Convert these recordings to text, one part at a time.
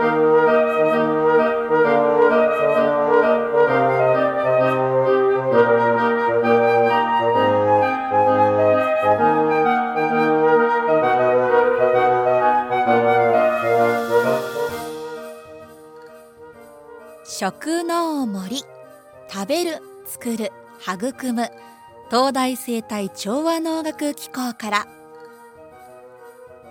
食の森食べる作る育む東大生態調和農学機構から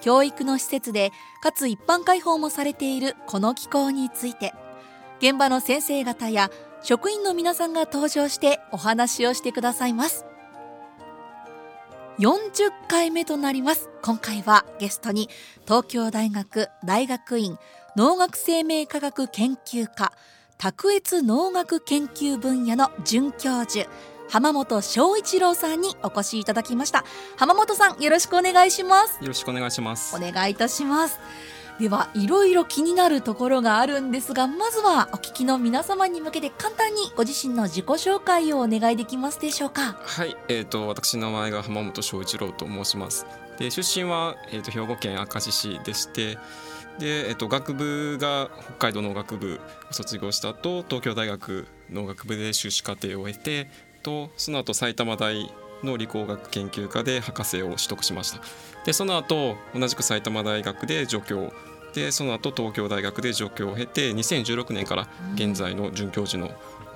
教育の施設でかつ一般開放もされているこの機構について現場の先生方や職員の皆さんが登場してお話をしてくださいます。40回目となります。今回はゲストに東京大学大学院農学生命科学研究科卓越農学研究分野の准教授浜本翔一郎さんにお越しいただきました。浜本さんよろしくお願いします。よろしくお願いします。お願いいたします。ではいろいろ気になるところがあるんですがまずはお聞きの皆様に向けて簡単にご自身の自己紹介をお願いできますでしょうか。はいえーと、私の名前が浜本翔一郎と申します。で出身は、えーと、兵庫県明石市でしてで、えーと、と学部が北海道農学部を卒業した後東京大学農学部で修士課程を終えてとその後埼玉大の理工学研究科で博士を取得しました。でその後同じく埼玉大学で助教。でその後東京大学で助教を経て2016年から現在の准教授の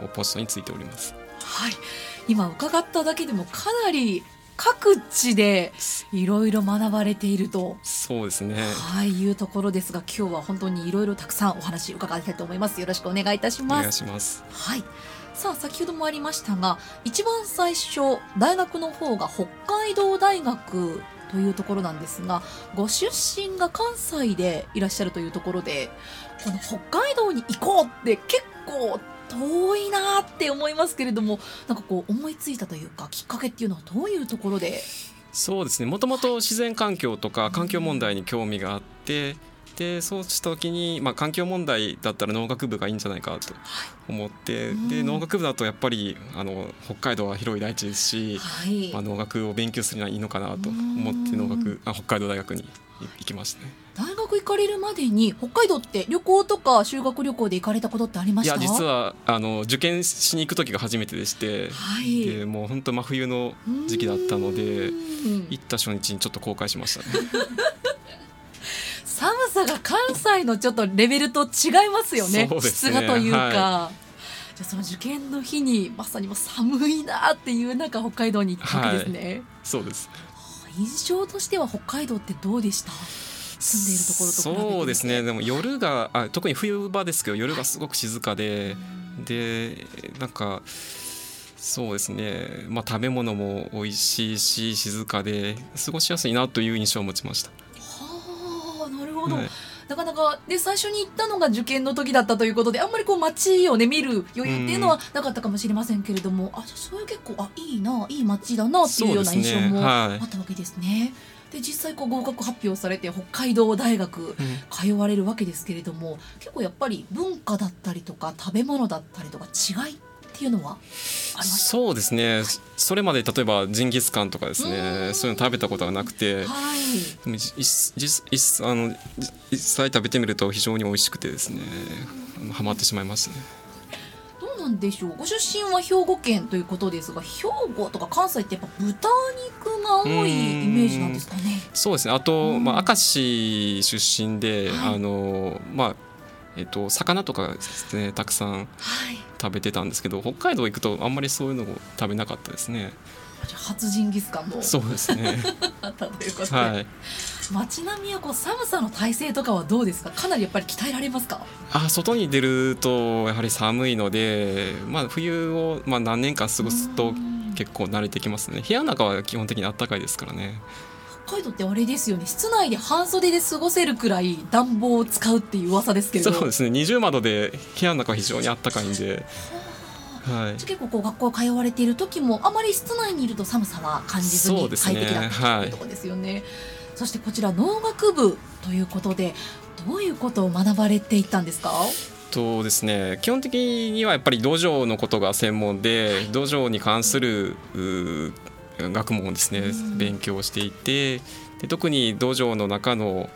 ポストについております、はい。今伺っただけでもかなり各地でいろいろ学ばれていると。そうですね。はいいうところですが今日は本当にいろいろたくさんお話伺いたいと思います。よろしくお願いいたします。お願いします。はいさあ先ほどもありましたが一番最初大学の方が北海道大学というところなんですがご出身が関西でいらっしゃるというところでこの北海道に行こうって結構遠いなって思いますけれどもなんかこう思いついたというかきっかけっていうのはどういうところで？そうですね。もともと自然環境とか環境問題に興味があって、でそうした時に、まあ、環境問題だったら農学部がいいんじゃないかと思って、はい、で農学部だとやっぱりあの北海道は広い大地ですし、はい、まあ、農学を勉強するのはいいのかなと思って農学あ北海道大学に行きましたね。大学行かれるまでに北海道って旅行とか修学旅行で行かれたことってありました？いや実はあの受験しに行く時が初めてでして、はい、でもう本当真冬の時期だったので行った初日にちょっと後悔しましたね。寒さが関西のちょっとレベルと違いますよね、ね、質がというか、はい、じゃあその受験の日にまさにも寒いなっていう中北海道に行ったわけですね、はい、そうです。印象としては北海道ってどうでした？住んでいるところとそうですね。でも夜があ特に冬場ですけど夜がすごく静かで、はい、でなんかそうですね、まあ、食べ物も美味しいし静かで過ごしやすいなという印象を持ちました。ほど、はい、なかなかで最初に行ったのが受験の時だったということであんまりこう街をね見る余裕っていうのはなかったかもしれませんけれども、あじゃそういう結構あいいないい街だなっていうような印象もあったわけですね。で実際こう合格発表されて北海道大学通われるわけですけれども、うん、結構やっぱり文化だったりとか食べ物だったりとか違いっていうのはそうですね、はい、それまで例えばジンギスカンとかですねそういうの食べたことがなくて、はい、実あの実際食べてみると非常に美味しくてですねハマってしまいますね。どうなんでしょう？ご出身は兵庫県ということですが兵庫とか関西ってやっぱ豚肉が多いイメージなんですかね？そうですね。あと、まあ、明石出身で、はい、あのまあえっと、魚とかですねたくさん食べてたんですけど、はい、北海道行くとあんまりそういうのを食べなかったですね。初ジンギスカンも。そうですね。あったということで、はい、街並みはこう寒さの体制とかはどうですか？かなりやっぱり鍛えられますか？あ外に出るとやはり寒いので、まあ、冬を、まあ、何年か過ごすと結構慣れてきますね。部屋の中は基本的に暖かいですからね。北海道ってあれですよね。室内で半袖で過ごせるくらい暖房を使うっていう噂ですけれど。そうですね。二重窓で部屋の中非常にあったかいんで、はい、結構こう学校通われている時もあまり室内にいると寒さは感じずに快適だったというところですよね。はいそしてこちら農学部ということでどういうことを学ばれていったんですか？とですね。基本的にはやっぱり土壌のことが専門で土壌に関する学問をですね勉強していてで特に土壌の中の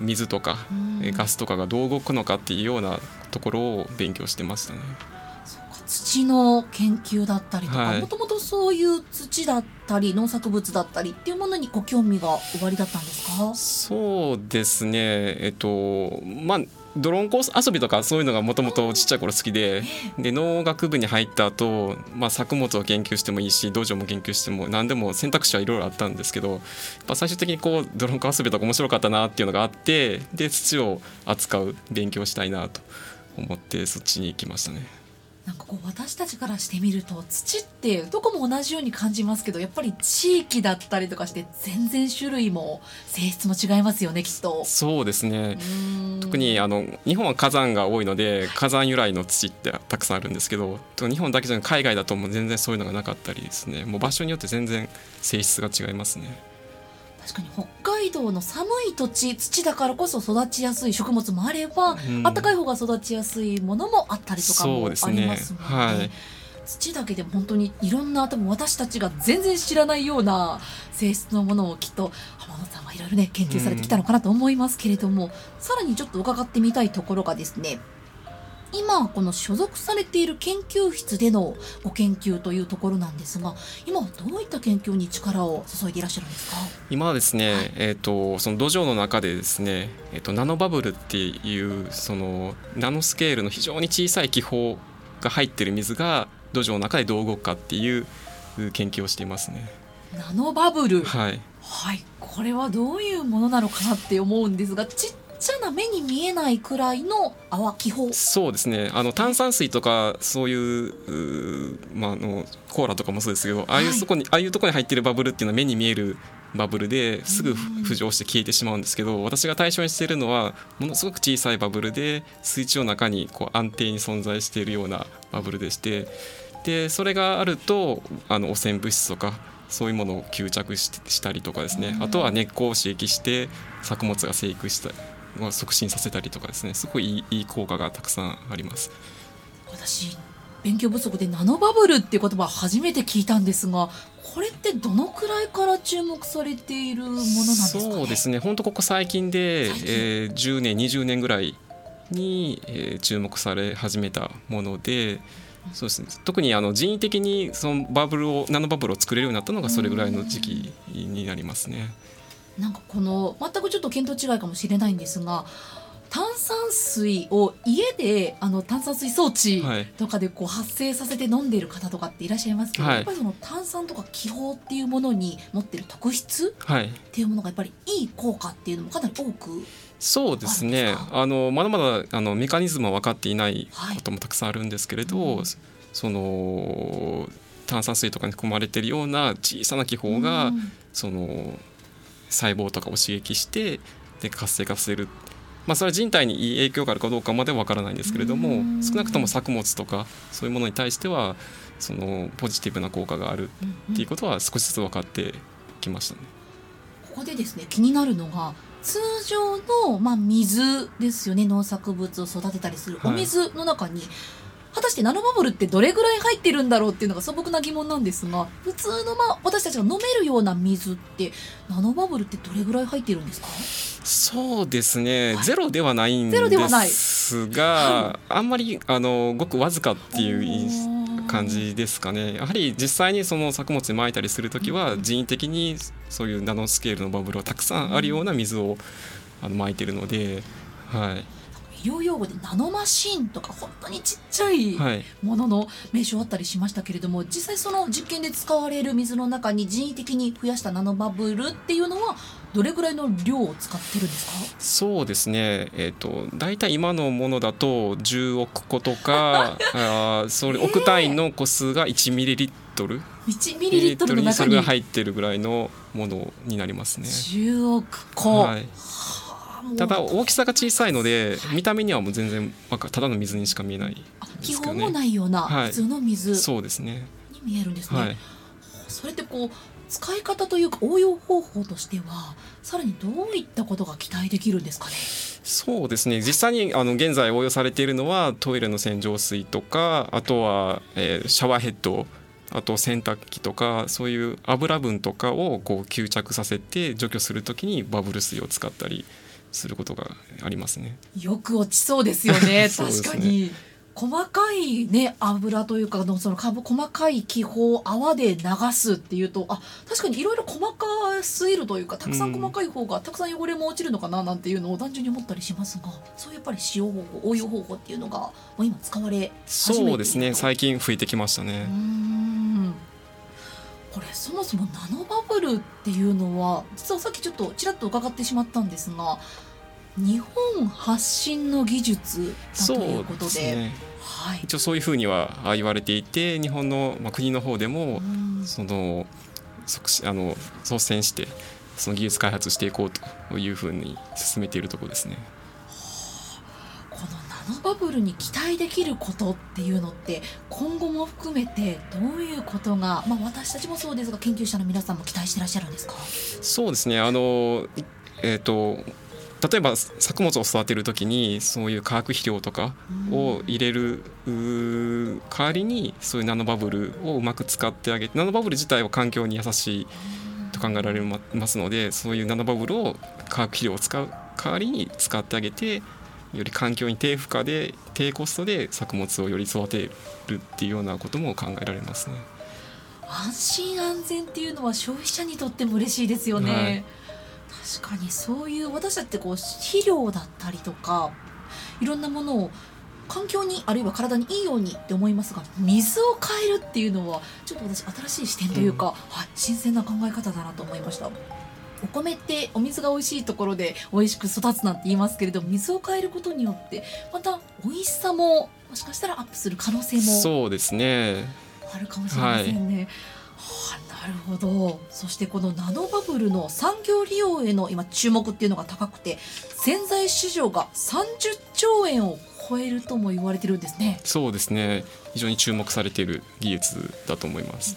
水とかガスとかがどう動くのかっていうようなところを勉強してましたね。土の研究だったりとかもともとそういう土だったり農作物だったりっていうものにご興味がおありだったんですか？そうですね。えっとまあドローンコース遊びとかそういうのがもともとちっちゃい頃好きでで農学部に入った後、まあ作物を研究してもいいし道場も研究しても何でも選択肢はいろいろあったんですけどやっぱ最終的にこうドローンコース遊びとか面白かったなっていうのがあってで土を扱う勉強したいなと思ってそっちに行きましたね。なんかこう私たちからしてみると土ってどこも同じように感じますけどやっぱり地域だったりとかして全然種類も性質も違いますよねきっと。そうですね。特にあの日本は火山が多いので火山由来の土ってたくさんあるんですけど日本だけじゃなく海外だともう全然そういうのがなかったりですね。もう場所によって全然性質が違いますね。確かに北海道の寒い土地土だからこそ育ちやすい食物もあれば、うん、暖かい方が育ちやすいものもあったりとかもありますので、ね。はい、土だけでも本当にいろんな多分私たちが全然知らないような性質のものをきっと浜野さんはいろいろね研究されてきたのかなと思いますけれども、うん、さらにちょっと伺ってみたいところがですね今この所属されている研究室でのご研究というところなんですが今はどういった研究に力を注いでいらっしゃるんですか？今はですね、はい、えーと、その土壌の中でですね、えーと、ナノバブルっていうそのナノスケールの非常に小さい気泡が入っている水が土壌の中でどう動くかっていう研究をしていますね。ナノバブル。はい、はい、これはどういうものなのかなって思うんですがちっちゃな目に見えないくらいの泡気泡そうですね。あの炭酸水とかそういうまあ、あのコーラとかもそうですけどああいうそこに、ああいうところに入ってるバブルっていうのは目に見えるバブルですぐ浮上して消えてしまうんですけど私が対象にしているのはものすごく小さいバブルで水中の中にこう安定に存在しているようなバブルでしてでそれがあるとあの汚染物質とかそういうものを吸着したりとかですね。あとは根っこを刺激して作物が生育したを促進させたりとかですね。すごいいい効果がたくさんあります。私勉強不足でナノバブルっていう言葉初めて聞いたんですがこれってどのくらいから注目されているものなんですか、ね、そうですね。本当ここ最近で近、えー、10年20年ぐらいに、えー、注目され始めたものでそうですね、特にあの人為的にそのバブルをナノバブルを作れるようになったのがそれぐらいの時期になりますね。なんかこの全くちょっと見当違いかもしれないんですが炭酸水を家であの炭酸水装置とかでこう発生させて飲んでいる方とかっていらっしゃいますけど、はい、やっぱりその炭酸とか気泡っていうものに持ってる特質っていうものがやっぱりいい効果っていうのもかなり多くそうですね。あのまだまだあのメカニズムは分かっていないこともたくさんあるんですけれど、はいうん、その炭酸水とかに含まれているような小さな気泡が、うん、その細胞とかを刺激してで活性化させる、まあ、それは人体にいい影響があるかどうかまでは分からないんですけれども少なくとも作物とかそういうものに対してはそのポジティブな効果があるっていうことは少しずつ分かってきましたね。ここでですね気になるのが通常の、まあ、水ですよね。農作物を育てたりする。お水の中に、はい果たしてナノバブルってどれぐらい入ってるんだろうっていうのが素朴な疑問なんですが普通のまあ私たちが飲めるような水ってナノバブルってどれぐらい入ってるんですか？そうですね、はい、ゼロではないんですが、はい、あんまりあのごくわずかっていう感じですかね。やはり実際にその作物にまいたりする時は人為的にそういうナノスケールのバブルはたくさんあるような水をあのまいてるので、はい、医療用語でナノマシンとか本当にちっちゃいものの名称あったりしましたけれども、はい、実際その実験で使われる水の中に人為的に増やしたナノバブルっていうのはどれぐらいの量を使ってるんですか？そうですね、えーと、大体今のものだと10億個とかあそれ億単位の個数が1ミリリットル。えー1ミリリットルの中に。それが入ってるぐらいのものになりますね。10億個、はい、ただ大きさが小さいので見た目にはもう全然ただの水にしか見えないあ気泡もないようなはい。普通の水。にそうですね。見えるんですね、はい。それってこう使い方というか応用方法としてはさらにどういったことが期待できるんですかね？そうですね。実際にあの現在応用されているのはトイレの洗浄水とかあとは、えーシャワーヘッドあと洗濯機とかそういう油分とかをこう吸着させて除去するときにバブル水を使ったりすることがありますね。よく落ちそうですよね。確かに。細かいね油というかのそのかぶ細かい気泡を泡で流すっていうとあ確かにいろいろ細かすぎるというかたくさん細かい方がたくさん汚れも落ちるのかななんていうのを単純に思ったりしますがそうやっぱり使用方法応用方法っていうのがもう今使われ始めているそうですね。最近増えてきましたね。んこれそもそもナノバブルっていうのは実はさっきちょっとちらっと伺ってしまったんですが日本発信の技術だということで。ね。はい。一応そういうふうにはあ言われていて日本の、まあ、国の方でもうん。そのあの率先してその技術開発していこうというふうに進めているところですね。ノバブルに期待できることっていうのって今後も含めてどういうことが、まあ、私たちもそうですが研究者の皆さんも期待してらっしゃるんですか？そうですね。あの、えー、と例えば作物を育てる時にそういう化学肥料とかを入れる代わりにそういうナノバブルをうまく使ってあげてナノバブル自体は環境に優しいと考えられますのでそういうナノバブルを化学肥料を使う代わりに使ってあげてより環境に低負荷で低コストで作物をより育てるっていうようなことも考えられますね。安心安全っていうのは消費者にとっても嬉しいですよね、はい。確かにそういう私たちってこう肥料だったりとかいろんなものを環境にあるいは体にいいようにって思いますが水を変えるっていうのはちょっと私新しい視点というか、はい、新鮮な考え方だなと思いましたお米ってお水が美味しいところで美味しく育つなんて言いますけれども水を変えることによってまた美味しさももしかしたらアップする可能性もそうですねあるかもしれませんね。はあ、なるほどそしてこのナノバブルの産業利用への今注目っていうのが高くて洗剤市場が30兆円を超えるとも言われてるんですね。そうですね非常に注目されている技術だと思います。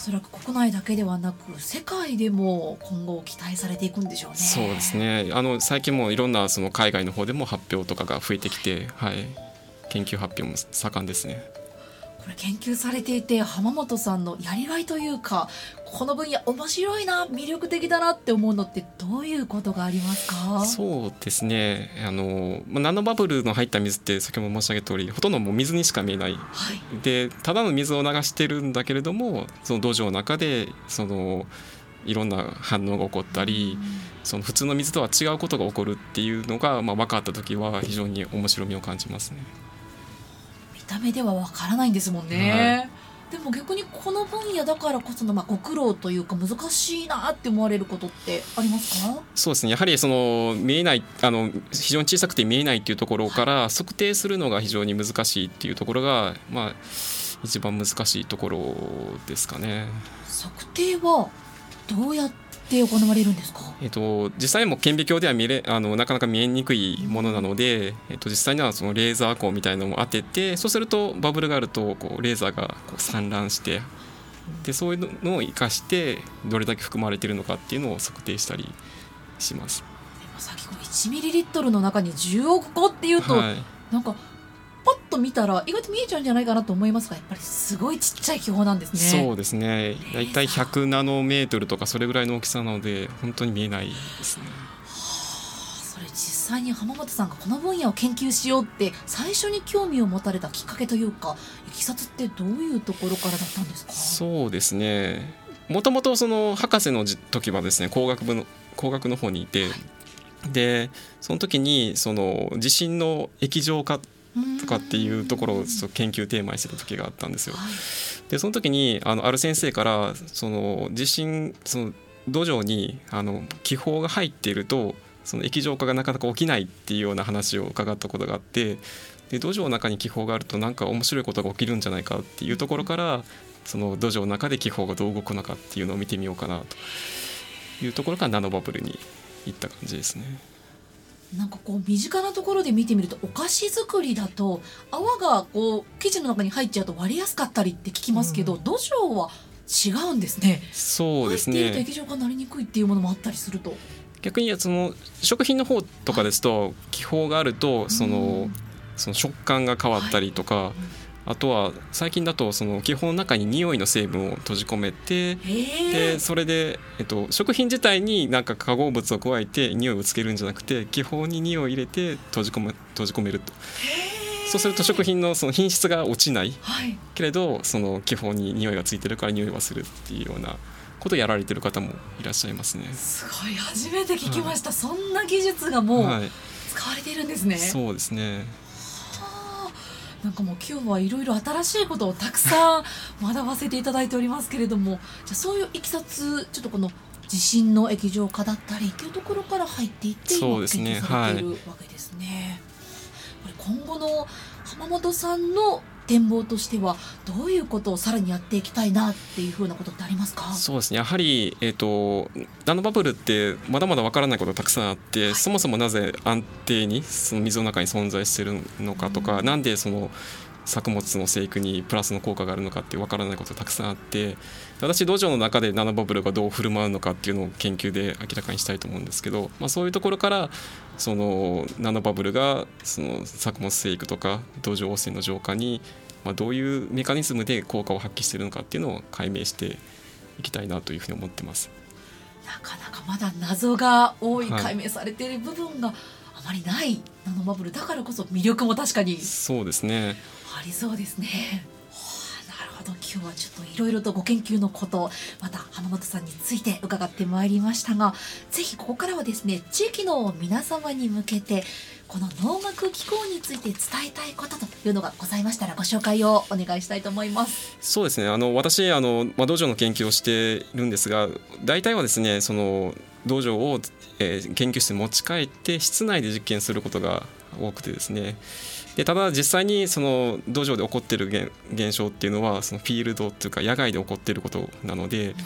おそらく国内だけではなく世界でも今後期待されていくんでしょうね。そうですねあの最近もいろんなその海外の方でも発表とかが増えてきて、はい、研究発表も盛んですね。これ研究されていて浜本さんのやりがいというかこの分野面白いな魅力的だなって思うのってどういうことがありますか？そうですね。あのまあナノバブルの入った水って先ほど申し上げた通りほとんどもう水にしか見えない。はい。でただの水を流してるんだけれどもその土壌の中でそのいろんな反応が起こったりその普通の水とは違うことが起こるっていうのが、まあ、分かった時は非常に面白みを感じますね。見た目ではわからないんですもんね、でも逆にこの分野だからこそのまあご苦労というか難しいなって思われることってありますか？そうですね。やはりその見えないあの非常に小さくて見えないっていうところから測定するのが非常に難しいっていうところが、まあ、一番難しいところですかね。測定はどうやって行われるんですか？えっと、実際にも顕微鏡では見れあのなかなか見えにくいものなので、えっと、実際にはそのレーザー光みたいなのを当ててそうするとバブルがあるとこうレーザーがこう散乱してでそういうのを生かしてどれだけ含まれているのかっていうのを測定したりします。でもさっきこの1ミリリットルの中に10億個っていうと、はいなんかと見たら意外と見えちゃうんじゃないかなと思いますがやっぱりすごいちっちゃい気泡なんですね。そうですね。だいたい100ナノメートルとかそれぐらいの大きさなので本当に見えないですね。それ実際に浜本さんがこの分野を研究しようって最初に興味を持たれたきっかけというかいきさつってどういうところからだったんですか？そうですね。もともとその博士のじ時はですね工学部の工学の方にいて、でその時にその地震の液状化とかっていうところを研究テーマにしてた時があったんですよ。はいでその時にあのある先生からその地震その土壌にあの気泡が入っているとその液状化がなかなか起きないっていうような話を伺ったことがあってで土壌の中に気泡があると何か面白いことが起きるんじゃないかっていうところからその土壌の中で気泡がどう動くのかっていうのを見てみようかなというところからナノバブルに行った感じですね。なんかこう身近なところで見てみるとお菓子作りだと泡がこう生地の中に入っちゃうと割れやすかったりって聞きますけど、うん、土壌は違うんですね。そうですね。液状化なりにくいっていうものもあったりすると。逆にその食品の方とかですと気泡があるとそのその食感が変わったりとか、あとは最近だとその気泡の中に匂いの成分を閉じ込めてでそれで、えっと、食品自体になんか化合物を加えて匂いをつけるんじゃなくて気泡に匂いを入れて閉じ込め閉じ込めると。そうすると食品のその品質が落ちない、はい、けれどその気泡に匂いがついてるから匂いはするっていうようなことをやられてる方もいらっしゃいますね。すごい初めて聞きました、はい、そんな技術がもう使われているんですね。そうですね。なんかもう今日はいろいろ新しいことをたくさん学ばせていただいておりますけれどもじゃあそういういきさつちょっとこの地震の液状化だったりっていうところから入っていってそうですね、されているわけですね。はい、これ今後の浜本さんの展望としてはどういうことをさらにやっていきたいなっていうふうなことってありますか？そうですね。やはり、えーと、ナノバブルってまだまだわからないことたくさんあって、はい、そもそもなぜ安定にその水の中に存在しているのかとか、うん、なんでその作物の生育にプラスの効果があるのかって分からないことがたくさんあって私土壌の中でナノバブルがどう振る舞うのかっていうのを研究で明らかにしたいと思うんですけど、まあ、そういうところからそのナノバブルがその作物生育とか土壌汚染の浄化にまあどういうメカニズムで効果を発揮しているのかっていうのを解明していきたいなというふうに思ってます。なかなかまだ謎が多い解明されている部分があまりないナノバブルだからこそ魅力も確かにそうですねありそうですね。ほど今日はちょっといろいろとご研究のことまた浜本さんについて伺ってまいりましたがぜひここからはですね地域の皆様に向けてこの農学機構について伝えたいことというのがございましたらご紹介をお願いしたいと思います。そうですね。あの私あの、まあ、道場の研究をしているんですが大体はですねその道場を、えー、研究室に持ち帰って室内で実験することが多くてですね。でただ実際にその道場で起こっている現象っていうのはそのフィールドっていうか野外で起こっていることなので、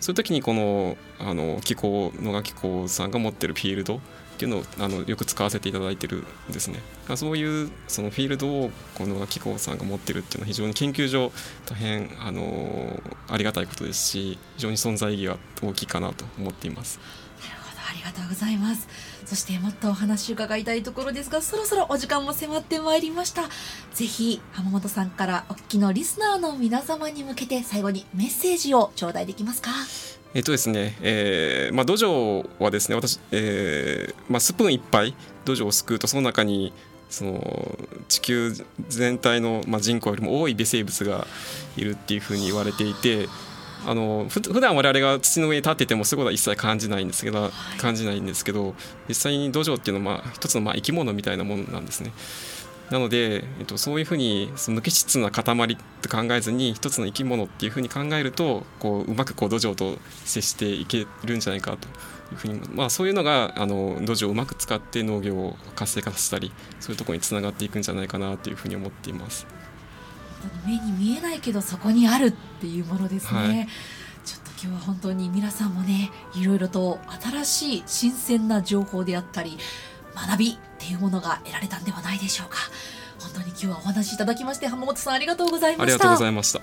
そういう時にこのあの気候野賀気候さんが持ってるフィールドっていうのをあのよく使わせていただいてるんですね。そういうそのフィールドをこの野賀気候さんが持ってるっていうのは非常に研究上大変あのありがたいことですし非常に存在意義が大きいかなと思っています。なるほどありがとうございます。そしてもっとお話伺いたいところですがそろそろお時間も迫ってまいりましたぜひ浜本さんからお聞きのリスナーの皆様に向けて最後にメッセージを頂戴できますか？えっとですね、えーまあ、土壌はですね私、えーまあ、スプーンいっぱい土壌をすくうとその中にその地球全体の、まあ、人口よりも多い微生物がいるっていうふうに言われていてあのふ普段我々が土の上に立っててもそういうことは一切感じないんですけど、感じないんですけど実際に土壌っていうのはまあ一つのまあ生き物みたいなものなんですね。なので、えっと、そういうふうに無機質な塊って考えずに一つの生き物っていうふうに考えるとこううまくこう土壌と接していけるんじゃないかというふうに、まあ、そういうのがあの土壌をうまく使って農業を活性化させたりそういうところにつながっていくんじゃないかなというふうに思っています。目に見えないけどそこにあるっていうものですね、はい、ちょっと今日は本当に皆さんもねいろいろと新しい新鮮な情報であったり学びっていうものが得られたんではないでしょうか。本当に今日はお話しいただきまして浜本さんありがとうございました。ありがとうございました。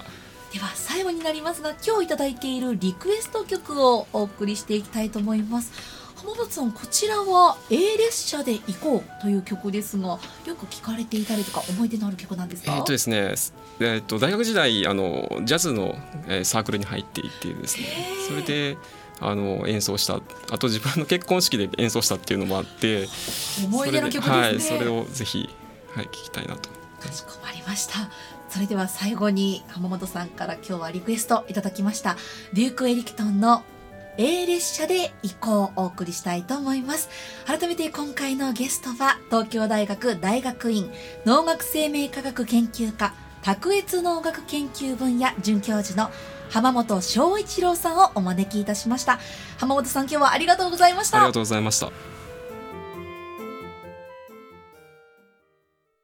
では最後になりますが今日いただいているリクエスト曲をお送りしていきたいと思います。浜松さんこちらは A 列車で行こうという曲ですがよく聞かれていたりとか思い出のある曲なんですか？えっとですねえっと大学時代あのジャズのサークルに入っていてですね。それであの演奏したあと自分の結婚式で演奏したっていうのもあって思い出の曲ですね。はいそれをぜひはい聞きたいなと。かしこまりました。それでは最後に浜本さんから今日はリクエストいただきました。デューク・エリクトンの A 列車で移行をお送りしたいと思います。改めて今回のゲストは東京大学大学院農学生命科学研究科卓越農学研究分野准教授の浜本翔一郎さんをお招きいたしました。浜本さん今日はありがとうございました。ありがとうございました。